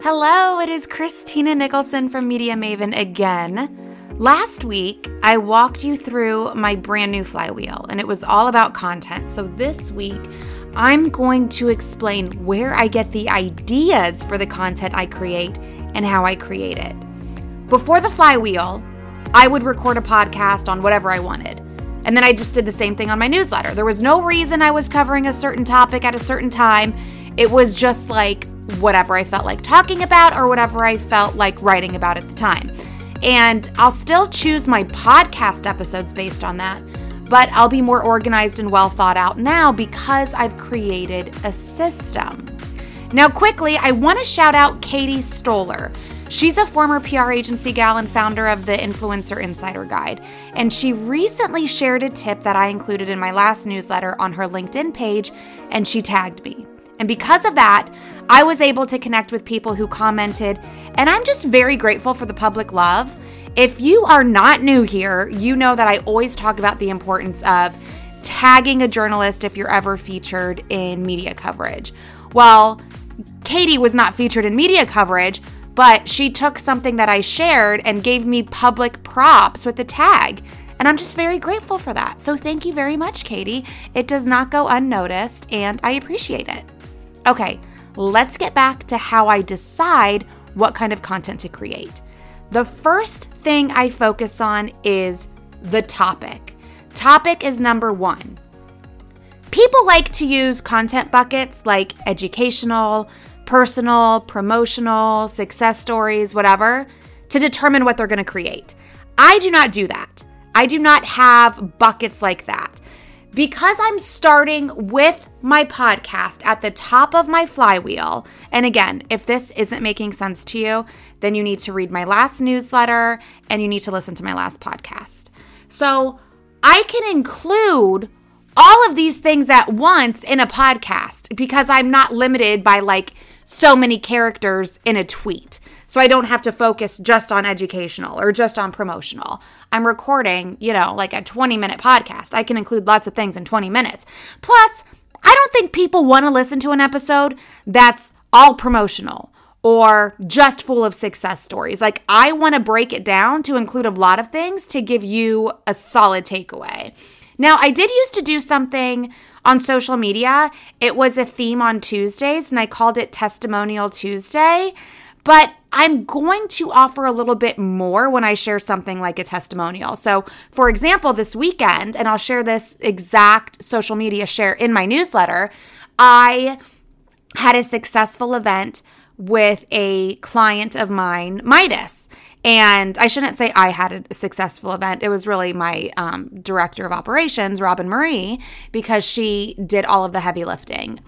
Hello, it is Christina Nicholson from Media Maven again. Last week, I walked you through my brand new flywheel, and it was all about content. So this week, I'm going to explain where I get the ideas for the content I create and how I create it. Before the flywheel, I would record a podcast on whatever I wanted. And then I just did the same thing on my newsletter. There was no reason I was covering a certain topic at a certain time. It was just like whatever I felt like talking about or whatever I felt like writing about at the time. And I'll still choose my podcast episodes based on that, but I'll be more organized and well thought out now because I've created a system. Now, quickly, I want to shout out Katie Stoller. She's a former PR agency gal and founder of the Influencer Insider Guide. And she recently shared a tip that I included in my last newsletter on her LinkedIn page, and she tagged me. And because of that, I was able to connect with people who commented, and I'm just very grateful for the public love. If you are not new here, you know that I always talk about the importance of tagging a journalist if you're ever featured in media coverage. Well, Katie was not featured in media coverage, but she took something that I shared and gave me public props with the tag. And I'm just very grateful for that. So thank you very much, Katie. It does not go unnoticed, and I appreciate it. Okay, let's get back to how I decide what kind of content to create. The first thing I focus on is the topic. Topic is number one. People like to use content buckets like educational, personal, promotional, success stories, whatever, to determine what they're going to create. I do not do that. I do not have buckets like that. Because I'm starting with my podcast at the top of my flywheel, and again, if this isn't making sense to you, then you need to read my last newsletter and you need to listen to my last podcast. So I can include all of these things at once in a podcast because I'm not limited by like so many characters in a tweet. So I don't have to focus just on educational or just on promotional. I'm recording, you know, like a 20 minute podcast. I can include lots of things in 20 minutes. Plus, I don't think people want to listen to an episode that's all promotional or just full of success stories. Like, I want to break it down to include a lot of things to give you a solid takeaway. Now, I did used to do something on social media. It was a theme on Tuesdays, and I called it Testimonial Tuesday. But I'm going to offer a little bit more when I share something like a testimonial. So, for example, this weekend, and I'll share this exact social media share in my newsletter, I had a successful event with a client of mine, Midas. And I shouldn't say I had a successful event. It was really my um, director of operations, Robin Marie, because she did all of the heavy lifting.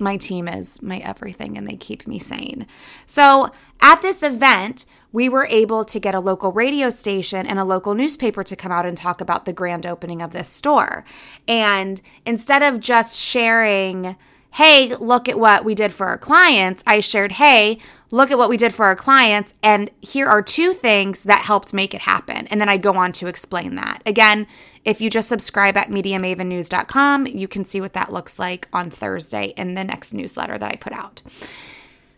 My team is my everything and they keep me sane. So at this event, we were able to get a local radio station and a local newspaper to come out and talk about the grand opening of this store. And instead of just sharing, hey, look at what we did for our clients, I shared, hey, look at what we did for our clients. And here are two things that helped make it happen. And then I go on to explain that. Again, if you just subscribe at MediaMavenNews.com, you can see what that looks like on Thursday in the next newsletter that I put out.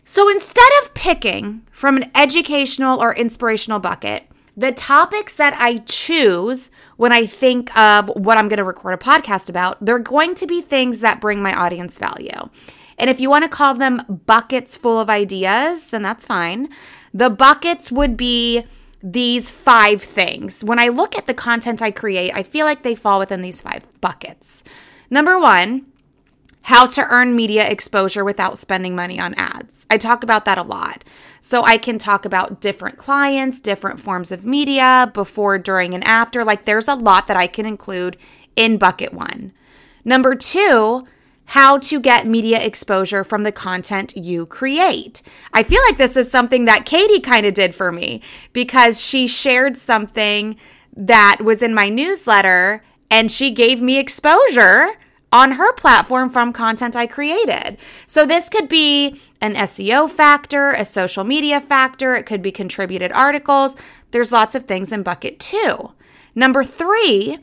So instead of picking from an educational or inspirational bucket, the topics that I choose when I think of what I'm going to record a podcast about, they're going to be things that bring my audience value. And if you want to call them buckets full of ideas, then that's fine. The buckets would be these five things. When I look at the content I create, I feel like they fall within these five buckets. Number one, how to earn media exposure without spending money on ads. I talk about that a lot. So I can talk about different clients, different forms of media, before, during, and after. Like there's a lot that I can include in bucket one. Number two, how to get media exposure from the content you create. I feel like this is something that Katie kind of did for me because she shared something that was in my newsletter and she gave me exposure on her platform from content I created. So this could be an SEO factor, a social media factor, it could be contributed articles. There's lots of things in bucket 2. Number 3,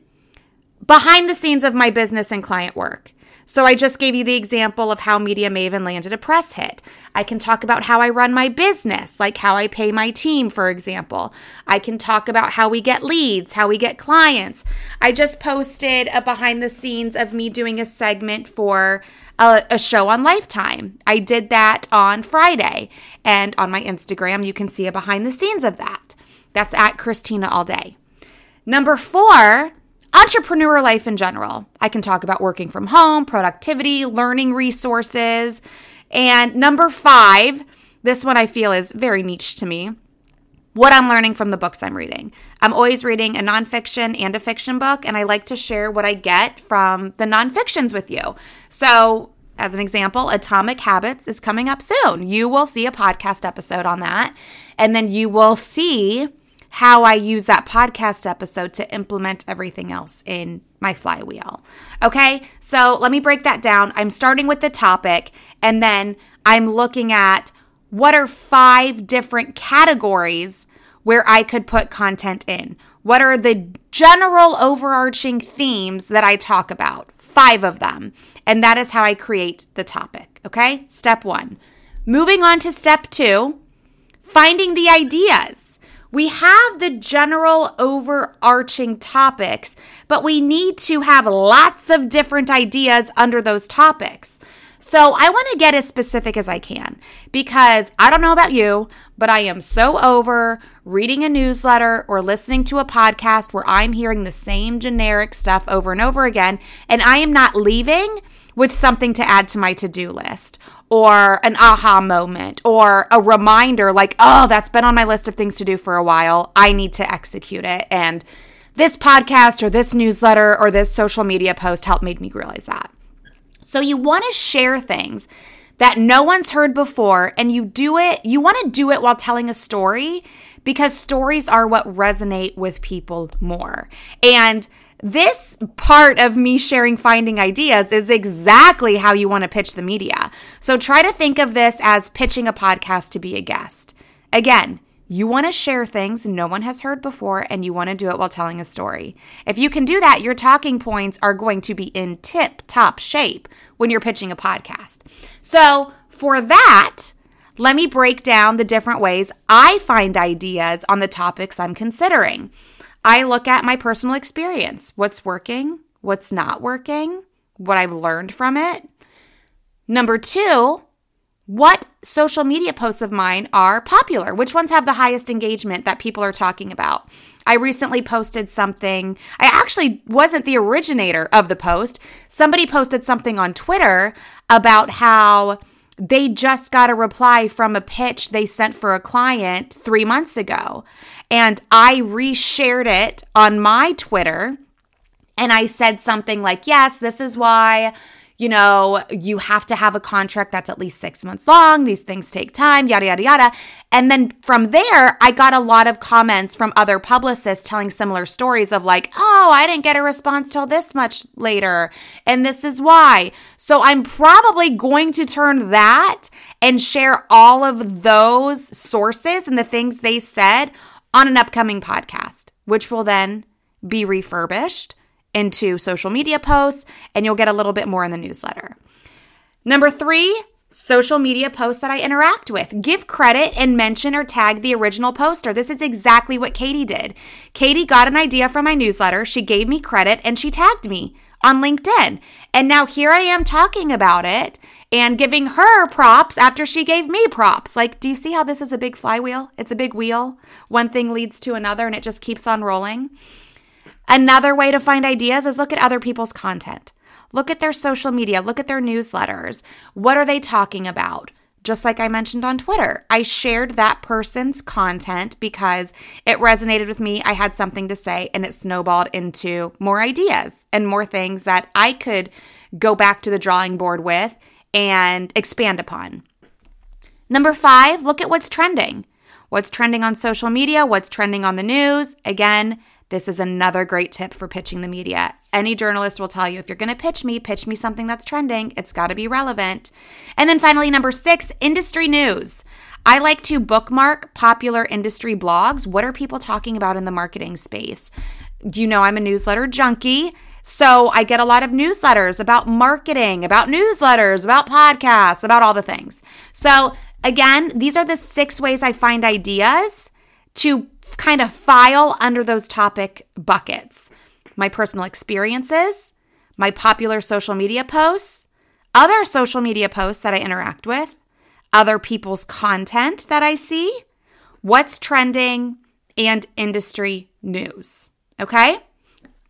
behind the scenes of my business and client work. So I just gave you the example of how Media Maven landed a press hit. I can talk about how I run my business, like how I pay my team, for example. I can talk about how we get leads, how we get clients. I just posted a behind the scenes of me doing a segment for a, a, show on Lifetime. I did that on Friday. And on my Instagram, you can see a behind the scenes of that. That's at Christina All Day. Number four, entrepreneur life in general. I can talk about working from home, productivity, learning resources. And number five, this one I feel is very niche to me. What I'm learning from the books I'm reading. I'm always reading a nonfiction and a fiction book, and I like to share what I get from the nonfictions with you. So, as an example, Atomic Habits is coming up soon. You will see a podcast episode on that, and then you will see how I use that podcast episode to implement everything else in my flywheel. Okay, so let me break that down. I'm starting with the topic and then I'm looking at what are five different categories where I could put content in. What are the general overarching themes that I talk about? Five of them. And that is how I create the topic. Okay, step one. Moving on to step two, finding the ideas. We have the general overarching topics, but we need to have lots of different ideas under those topics. So I want to get as specific as I can because I don't know about you, but I am so over reading a newsletter or listening to a podcast where I'm hearing the same generic stuff over and over again, and I am not leaving with something to add to my to do list or an aha moment or a reminder like, oh, that's been on my list of things to do for a while. I need to execute it. And this podcast or this newsletter or this social media post helped made me realize that. So you want to share things that no one's heard before and you do it, you want to do it while telling a story because stories are what resonate with people more. And this part of me sharing finding ideas is exactly how you want to pitch the media. So try to think of this as pitching a podcast to be a guest. Again, you want to share things no one has heard before and you want to do it while telling a story. If you can do that, your talking points are going to be in tip top shape when you're pitching a podcast. So, for that, let me break down the different ways I find ideas on the topics I'm considering. I look at my personal experience what's working, what's not working, what I've learned from it. Number two, what social media posts of mine are popular? Which ones have the highest engagement that people are talking about? I recently posted something. I actually wasn't the originator of the post. Somebody posted something on Twitter about how they just got a reply from a pitch they sent for a client three months ago. And I reshared it on my Twitter. And I said something like, yes, this is why you know, you have to have a contract that's at least six months long. These things take time, yada, yada, yada. And then from there, I got a lot of comments from other publicists telling similar stories of like, oh, I didn't get a response till this much later. And this is why. So I'm probably going to turn that and share all of those sources and the things they said on an upcoming podcast, which will then be refurbished into social media posts, and you'll get a little bit more in the newsletter. Number three, social media posts that I interact with. Give credit and mention or tag the original poster. This is exactly what Katie did. Katie got an idea from my newsletter, she gave me credit, and she tagged me on LinkedIn. And now here I am talking about it and giving her props after she gave me props. Like, do you see how this is a big flywheel? It's a big wheel. One thing leads to another and it just keeps on rolling. Another way to find ideas is look at other people's content. Look at their social media, look at their newsletters. What are they talking about? Just like I mentioned on Twitter, I shared that person's content because it resonated with me. I had something to say, and it snowballed into more ideas and more things that I could go back to the drawing board with and expand upon. Number five, look at what's trending. What's trending on social media? What's trending on the news? Again, this is another great tip for pitching the media. Any journalist will tell you if you're going to pitch me, pitch me something that's trending. It's got to be relevant. And then finally, number six, industry news. I like to bookmark popular industry blogs. What are people talking about in the marketing space? You know, I'm a newsletter junkie. So I get a lot of newsletters about marketing, about newsletters, about podcasts, about all the things. So again, these are the six ways I find ideas to kind of file under those topic buckets my personal experiences, my popular social media posts, other social media posts that I interact with, other people's content that I see, what's trending, and industry news. Okay?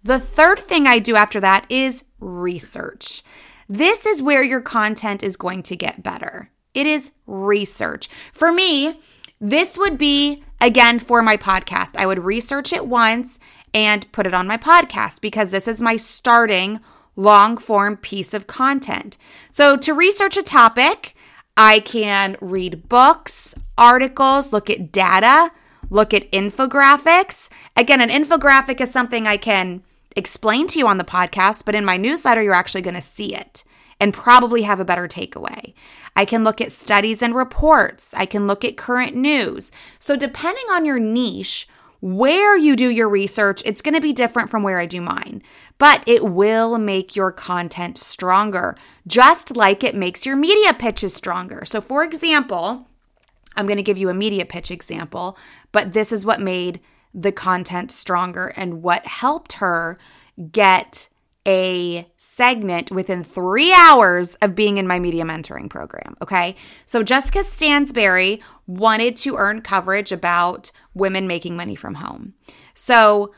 The third thing I do after that is research. This is where your content is going to get better. It is research. For me, this would be again for my podcast. I would research it once and put it on my podcast because this is my starting long form piece of content. So, to research a topic, I can read books, articles, look at data, look at infographics. Again, an infographic is something I can explain to you on the podcast, but in my newsletter, you're actually going to see it and probably have a better takeaway. I can look at studies and reports. I can look at current news. So, depending on your niche, where you do your research, it's going to be different from where I do mine, but it will make your content stronger, just like it makes your media pitches stronger. So, for example, I'm going to give you a media pitch example, but this is what made the content stronger and what helped her get a segment within three hours of being in my media mentoring program. Okay. So Jessica Stansberry wanted to earn coverage about women making money from home. So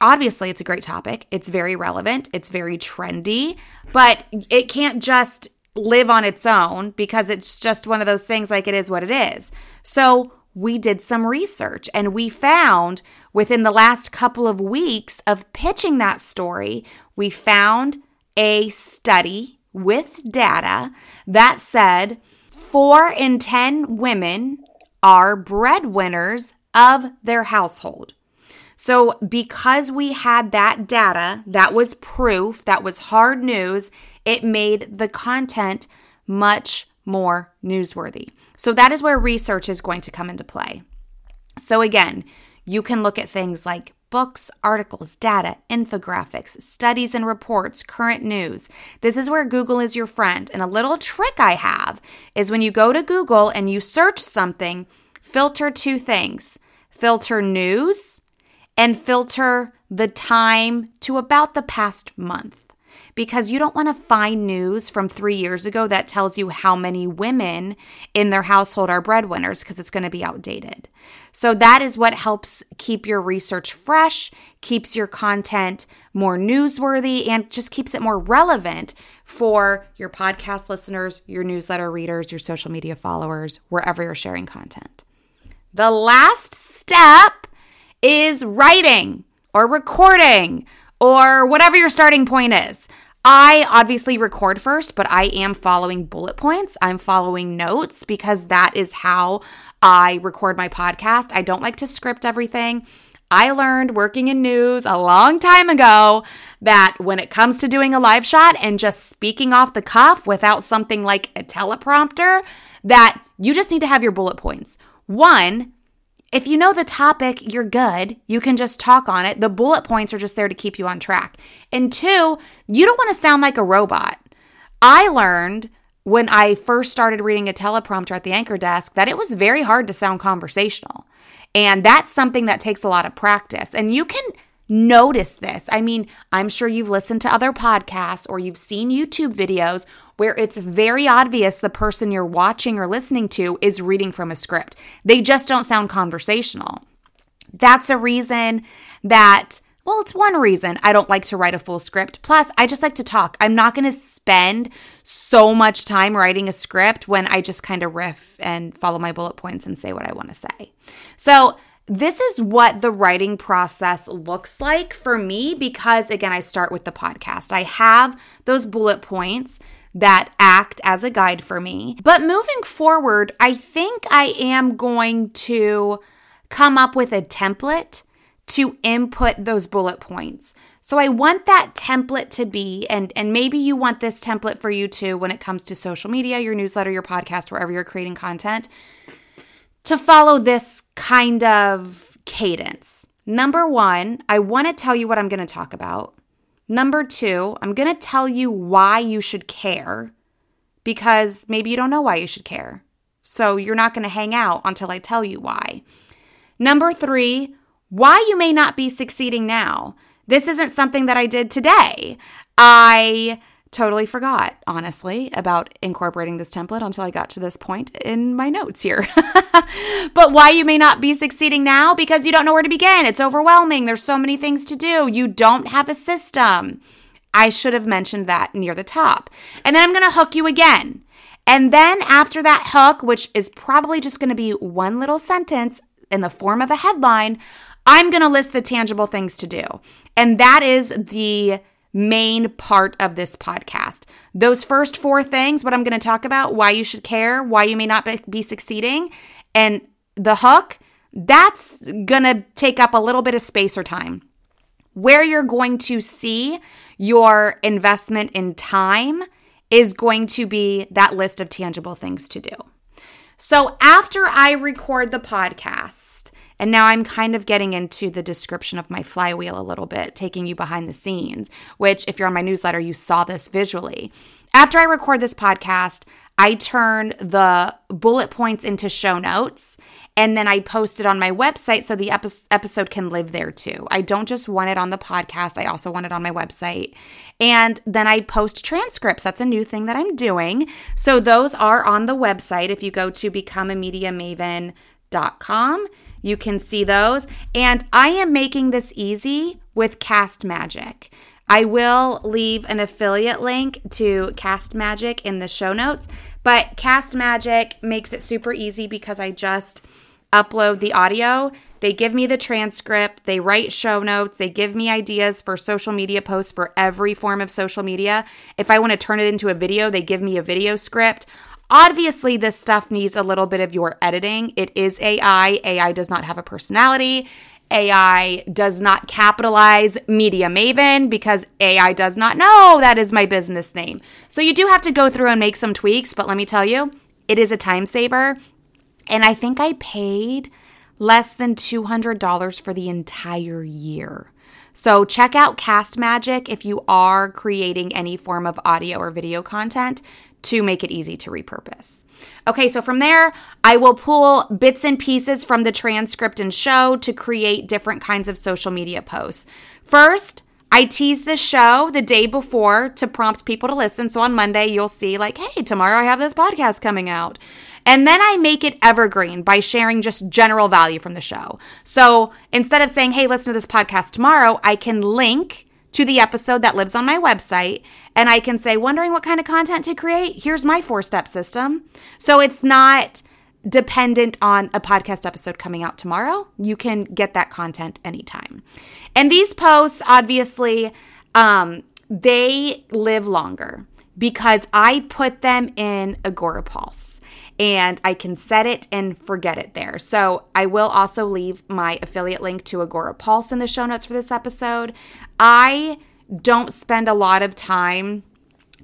obviously, it's a great topic. It's very relevant, it's very trendy, but it can't just live on its own because it's just one of those things like it is what it is. So we did some research and we found within the last couple of weeks of pitching that story, we found a study with data that said four in 10 women are breadwinners of their household. So, because we had that data, that was proof, that was hard news, it made the content much more newsworthy. So that is where research is going to come into play. So again, you can look at things like books, articles, data, infographics, studies and reports, current news. This is where Google is your friend. And a little trick I have is when you go to Google and you search something, filter two things filter news and filter the time to about the past month because you don't want to find news from three years ago that tells you how many women in their household are breadwinners because it's going to be outdated. So that is what helps keep your research fresh, keeps your content more newsworthy, and just keeps it more relevant for your podcast listeners, your newsletter readers, your social media followers, wherever you're sharing content. The last step is writing or recording or whatever your starting point is. I obviously record first, but I am following bullet points. I'm following notes because that is how I record my podcast. I don't like to script everything. I learned working in news a long time ago that when it comes to doing a live shot and just speaking off the cuff without something like a teleprompter, that you just need to have your bullet points. One, if you know the topic, you're good. You can just talk on it. The bullet points are just there to keep you on track. And two, you don't want to sound like a robot. I learned when I first started reading a teleprompter at the anchor desk that it was very hard to sound conversational. And that's something that takes a lot of practice. And you can notice this. I mean, I'm sure you've listened to other podcasts or you've seen YouTube videos where it's very obvious the person you're watching or listening to is reading from a script. They just don't sound conversational. That's a reason that well, it's one reason I don't like to write a full script. Plus, I just like to talk. I'm not going to spend so much time writing a script when I just kind of riff and follow my bullet points and say what I want to say. So, this is what the writing process looks like for me because, again, I start with the podcast. I have those bullet points that act as a guide for me. But moving forward, I think I am going to come up with a template to input those bullet points. So I want that template to be and and maybe you want this template for you too when it comes to social media, your newsletter, your podcast, wherever you're creating content to follow this kind of cadence. Number 1, I want to tell you what I'm going to talk about. Number two, I'm going to tell you why you should care because maybe you don't know why you should care. So you're not going to hang out until I tell you why. Number three, why you may not be succeeding now. This isn't something that I did today. I totally forgot, honestly, about incorporating this template until I got to this point in my notes here. but why you may not be succeeding now? Because you don't know where to begin. It's overwhelming. There's so many things to do. You don't have a system. I should have mentioned that near the top. And then I'm going to hook you again. And then after that hook, which is probably just going to be one little sentence in the form of a headline, I'm going to list the tangible things to do. And that is the main part of this podcast. Those first four things, what I'm going to talk about, why you should care, why you may not be succeeding, and the hook, that's going to take up a little bit of space or time. Where you're going to see your investment in time is going to be that list of tangible things to do. So after I record the podcast, and now I'm kind of getting into the description of my flywheel a little bit, taking you behind the scenes, which, if you're on my newsletter, you saw this visually. After I record this podcast, I turn the bullet points into show notes and then I post it on my website so the epi- episode can live there too. I don't just want it on the podcast, I also want it on my website. And then I post transcripts. That's a new thing that I'm doing. So those are on the website. If you go to becomeamediamaven.com, you can see those. And I am making this easy with Castmagic. I will leave an affiliate link to Castmagic in the show notes, but Castmagic makes it super easy because I just upload the audio. They give me the transcript, they write show notes, they give me ideas for social media posts for every form of social media. If I want to turn it into a video, they give me a video script. Obviously, this stuff needs a little bit of your editing. It is AI. AI does not have a personality. AI does not capitalize Media Maven because AI does not know that is my business name. So you do have to go through and make some tweaks, but let me tell you, it is a time saver. And I think I paid less than $200 for the entire year. So check out Castmagic if you are creating any form of audio or video content to make it easy to repurpose. Okay, so from there, I will pull bits and pieces from the transcript and show to create different kinds of social media posts. First, I tease the show the day before to prompt people to listen. So on Monday, you'll see, like, hey, tomorrow I have this podcast coming out. And then I make it evergreen by sharing just general value from the show. So instead of saying, hey, listen to this podcast tomorrow, I can link to the episode that lives on my website and I can say, wondering what kind of content to create? Here's my four step system. So it's not dependent on a podcast episode coming out tomorrow. You can get that content anytime. And these posts, obviously, um, they live longer because I put them in Agorapulse and I can set it and forget it there. So I will also leave my affiliate link to Agorapulse in the show notes for this episode. I don't spend a lot of time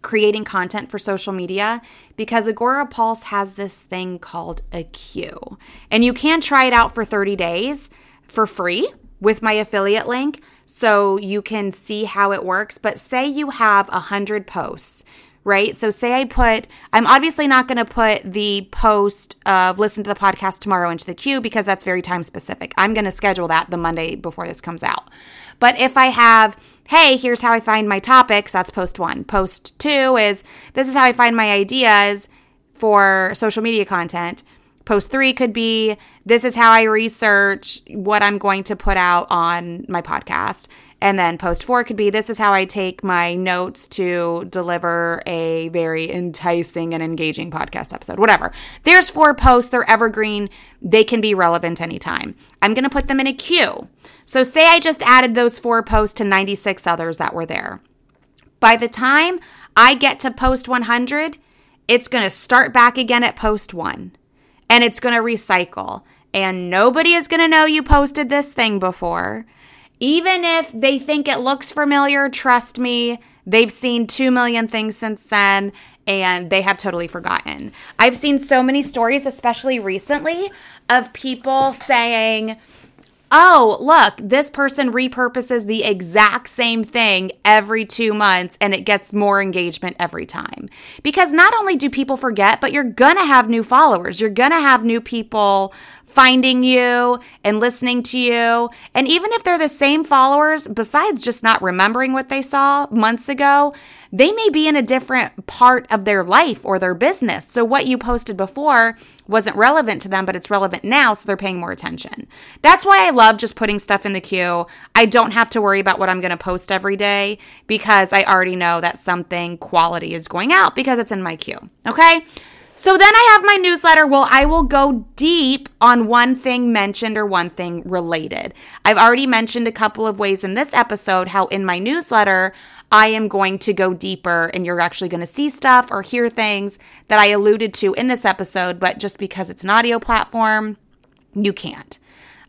creating content for social media because Agorapulse has this thing called a queue. And you can try it out for 30 days for free with my affiliate link so you can see how it works. But say you have 100 posts right? So, say I put, I'm obviously not going to put the post of listen to the podcast tomorrow into the queue because that's very time specific. I'm going to schedule that the Monday before this comes out. But if I have, hey, here's how I find my topics, that's post one. Post two is, this is how I find my ideas for social media content. Post three could be, this is how I research what I'm going to put out on my podcast. And then post four could be this is how I take my notes to deliver a very enticing and engaging podcast episode, whatever. There's four posts, they're evergreen, they can be relevant anytime. I'm going to put them in a queue. So, say I just added those four posts to 96 others that were there. By the time I get to post 100, it's going to start back again at post one and it's going to recycle. And nobody is going to know you posted this thing before. Even if they think it looks familiar, trust me, they've seen 2 million things since then and they have totally forgotten. I've seen so many stories, especially recently, of people saying, oh, look, this person repurposes the exact same thing every two months and it gets more engagement every time. Because not only do people forget, but you're gonna have new followers. You're gonna have new people finding you and listening to you. And even if they're the same followers, besides just not remembering what they saw months ago, they may be in a different part of their life or their business. So what you posted before wasn't relevant to them, but it's relevant now, so they're paying more attention. That's why I love just putting stuff in the queue. I don't have to worry about what I'm going to post every day because I already know that something quality is going out because it's in my queue. Okay? So then I have my newsletter. Well, I will go deep on one thing mentioned or one thing related. I've already mentioned a couple of ways in this episode how in my newsletter, I am going to go deeper and you're actually going to see stuff or hear things that I alluded to in this episode, but just because it's an audio platform, you can't.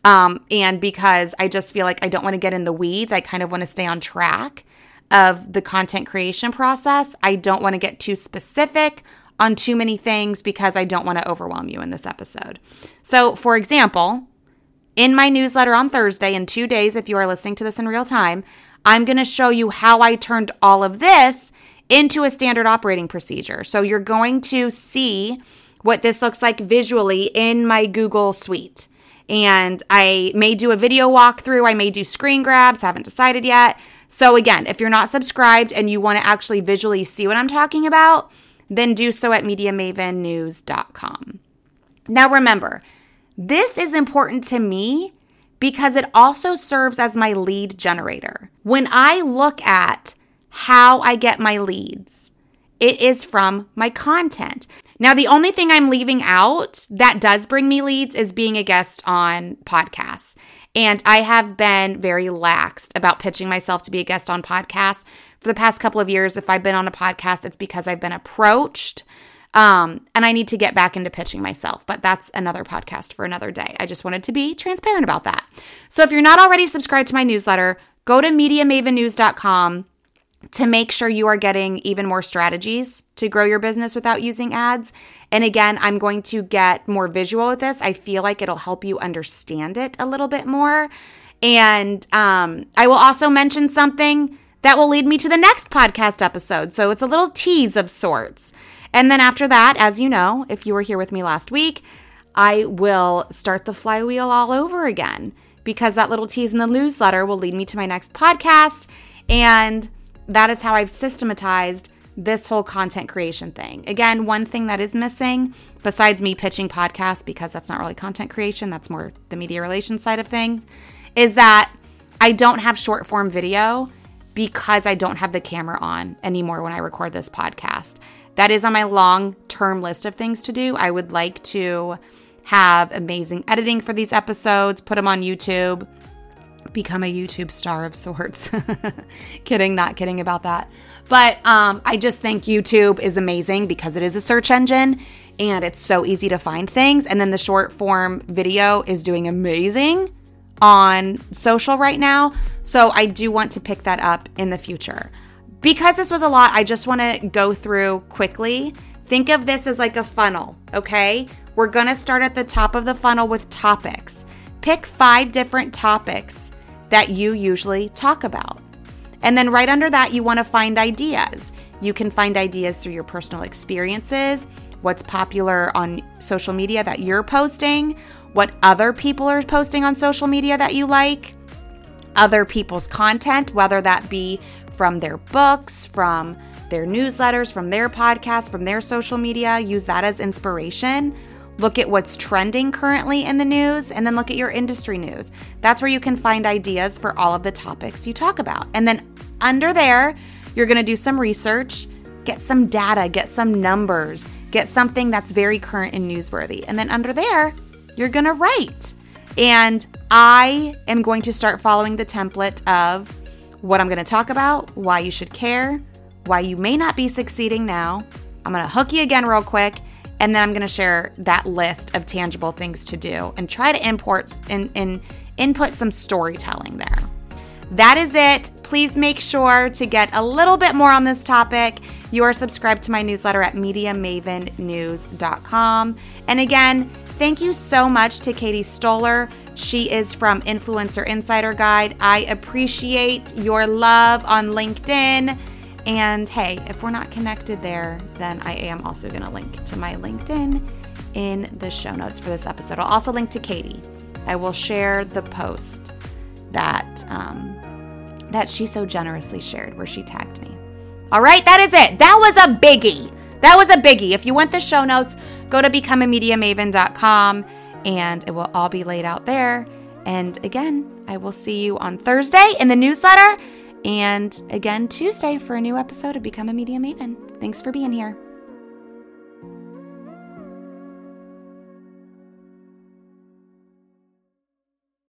Um, and because I just feel like I don't want to get in the weeds, I kind of want to stay on track of the content creation process. I don't want to get too specific on too many things because I don't want to overwhelm you in this episode. So, for example, in my newsletter on Thursday, in two days, if you are listening to this in real time, I'm going to show you how I turned all of this into a standard operating procedure. So, you're going to see what this looks like visually in my Google Suite. And I may do a video walkthrough, I may do screen grabs, haven't decided yet. So, again, if you're not subscribed and you want to actually visually see what I'm talking about, then do so at MediaMavenNews.com. Now, remember, this is important to me because it also serves as my lead generator. When I look at how I get my leads, it is from my content. Now, the only thing I'm leaving out that does bring me leads is being a guest on podcasts. And I have been very laxed about pitching myself to be a guest on podcasts for the past couple of years, if I've been on a podcast, it's because I've been approached. Um, and I need to get back into pitching myself, but that's another podcast for another day. I just wanted to be transparent about that. So if you're not already subscribed to my newsletter, go to MediaMavenNews.com to make sure you are getting even more strategies to grow your business without using ads. And again, I'm going to get more visual with this. I feel like it'll help you understand it a little bit more. And um, I will also mention something that will lead me to the next podcast episode. So it's a little tease of sorts. And then after that, as you know, if you were here with me last week, I will start the flywheel all over again because that little tease in the newsletter will lead me to my next podcast. And that is how I've systematized this whole content creation thing. Again, one thing that is missing, besides me pitching podcasts, because that's not really content creation, that's more the media relations side of things, is that I don't have short form video because I don't have the camera on anymore when I record this podcast. That is on my long term list of things to do. I would like to have amazing editing for these episodes, put them on YouTube, become a YouTube star of sorts. kidding, not kidding about that. But um, I just think YouTube is amazing because it is a search engine and it's so easy to find things. And then the short form video is doing amazing on social right now. So I do want to pick that up in the future. Because this was a lot, I just want to go through quickly. Think of this as like a funnel, okay? We're going to start at the top of the funnel with topics. Pick five different topics that you usually talk about. And then right under that, you want to find ideas. You can find ideas through your personal experiences, what's popular on social media that you're posting, what other people are posting on social media that you like, other people's content, whether that be from their books, from their newsletters, from their podcasts, from their social media. Use that as inspiration. Look at what's trending currently in the news and then look at your industry news. That's where you can find ideas for all of the topics you talk about. And then under there, you're to do some research, get some data, get some numbers, get something that's very current and newsworthy. And then under there, you're going to write. And I am going to start following the template of what I'm going to talk about, why you should care, why you may not be succeeding now. I'm going to hook you again real quick, and then I'm going to share that list of tangible things to do and try to import and, and input some storytelling there. That is it. Please make sure to get a little bit more on this topic. You are subscribed to my newsletter at MediaMavenNews.com. And again, Thank you so much to Katie Stoller She is from Influencer Insider Guide. I appreciate your love on LinkedIn. And hey, if we're not connected there, then I am also going to link to my LinkedIn in the show notes for this episode. I'll also link to Katie. I will share the post that um, that she so generously shared where she tagged me. All right, that is it. That was a biggie. That was a biggie. If you want the show notes, go to becomeamediamaven.com and it will all be laid out there. And again, I will see you on Thursday in the newsletter and again Tuesday for a new episode of Become a Media Maven. Thanks for being here.